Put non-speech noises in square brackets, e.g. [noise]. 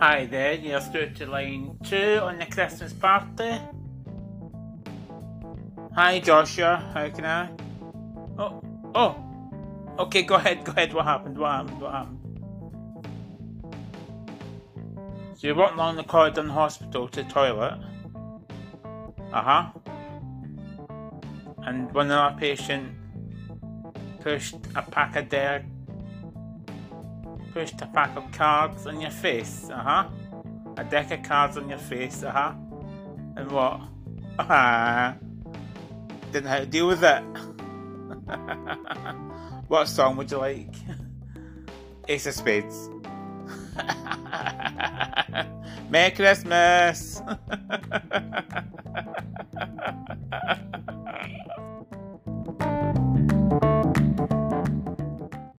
Hi there, you're through to line two on the Christmas party. Hi Joshua, how can I? Oh, oh, okay, go ahead, go ahead. What happened? What happened? What happened? So you're walking along the corridor in the hospital to the toilet. Uh huh. And one our patient pushed a pack of pushed a pack of cards on your face, uh huh. A deck of cards on your face, uh huh. And what? Ah, [laughs] didn't know how to deal with it. [laughs] what song would you like? [laughs] Ace of Spades. Merry Christmas!